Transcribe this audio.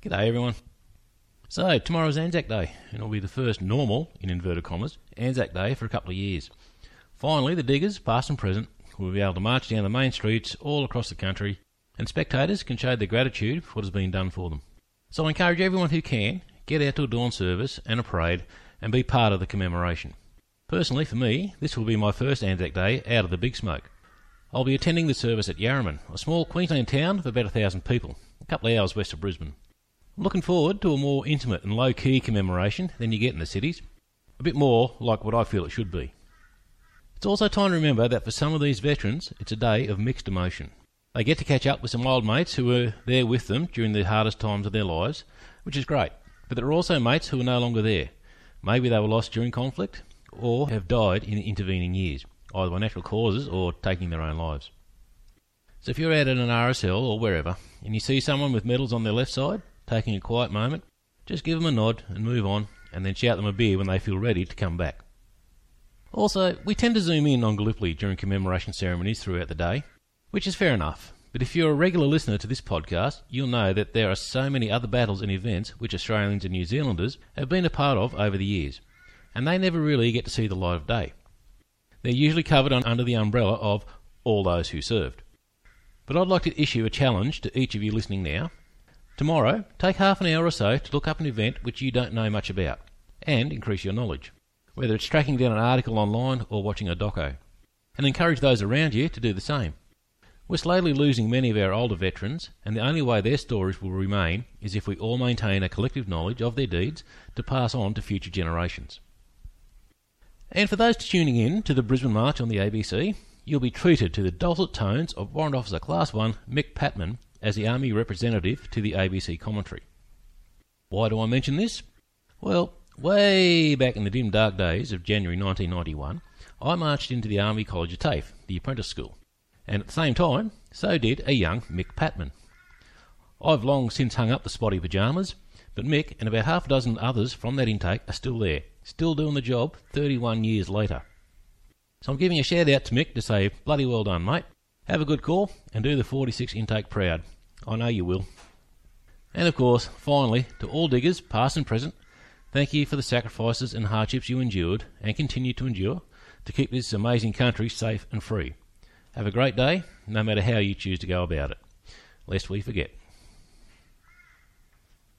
G'day everyone. So, tomorrow's Anzac Day, and it'll be the first normal, in inverted commas, Anzac Day for a couple of years. Finally, the diggers, past and present, will be able to march down the main streets all across the country, and spectators can show their gratitude for what has been done for them. So I encourage everyone who can, get out to a dawn service and a parade, and be part of the commemoration. Personally, for me, this will be my first Anzac Day out of the big smoke. I'll be attending the service at Yarraman, a small Queensland town of about a thousand people, a couple of hours west of Brisbane. Looking forward to a more intimate and low key commemoration than you get in the cities. A bit more like what I feel it should be. It's also time to remember that for some of these veterans, it's a day of mixed emotion. They get to catch up with some old mates who were there with them during the hardest times of their lives, which is great. But there are also mates who are no longer there. Maybe they were lost during conflict, or have died in intervening years, either by natural causes or taking their own lives. So if you're out at an RSL or wherever, and you see someone with medals on their left side, taking a quiet moment, just give them a nod and move on, and then shout them a beer when they feel ready to come back. Also, we tend to zoom in on Gallipoli during commemoration ceremonies throughout the day, which is fair enough. But if you're a regular listener to this podcast, you'll know that there are so many other battles and events which Australians and New Zealanders have been a part of over the years, and they never really get to see the light of day. They're usually covered under the umbrella of all those who served. But I'd like to issue a challenge to each of you listening now Tomorrow, take half an hour or so to look up an event which you don't know much about and increase your knowledge, whether it's tracking down an article online or watching a doco, and encourage those around you to do the same. We're slowly losing many of our older veterans, and the only way their stories will remain is if we all maintain a collective knowledge of their deeds to pass on to future generations. And for those tuning in to the Brisbane March on the ABC, you'll be treated to the dulcet tones of Warrant Officer Class 1 Mick Patman as the Army representative to the ABC commentary. Why do I mention this? Well, way back in the dim dark days of January 1991, I marched into the Army College of TAFE, the apprentice school, and at the same time, so did a young Mick Patman. I've long since hung up the spotty pyjamas, but Mick and about half a dozen others from that intake are still there, still doing the job 31 years later. So I'm giving a shout out to Mick to say, bloody well done, mate. Have a good call and do the 46 intake proud. I know you will. And of course, finally, to all diggers, past and present, thank you for the sacrifices and hardships you endured and continue to endure to keep this amazing country safe and free. Have a great day, no matter how you choose to go about it, lest we forget.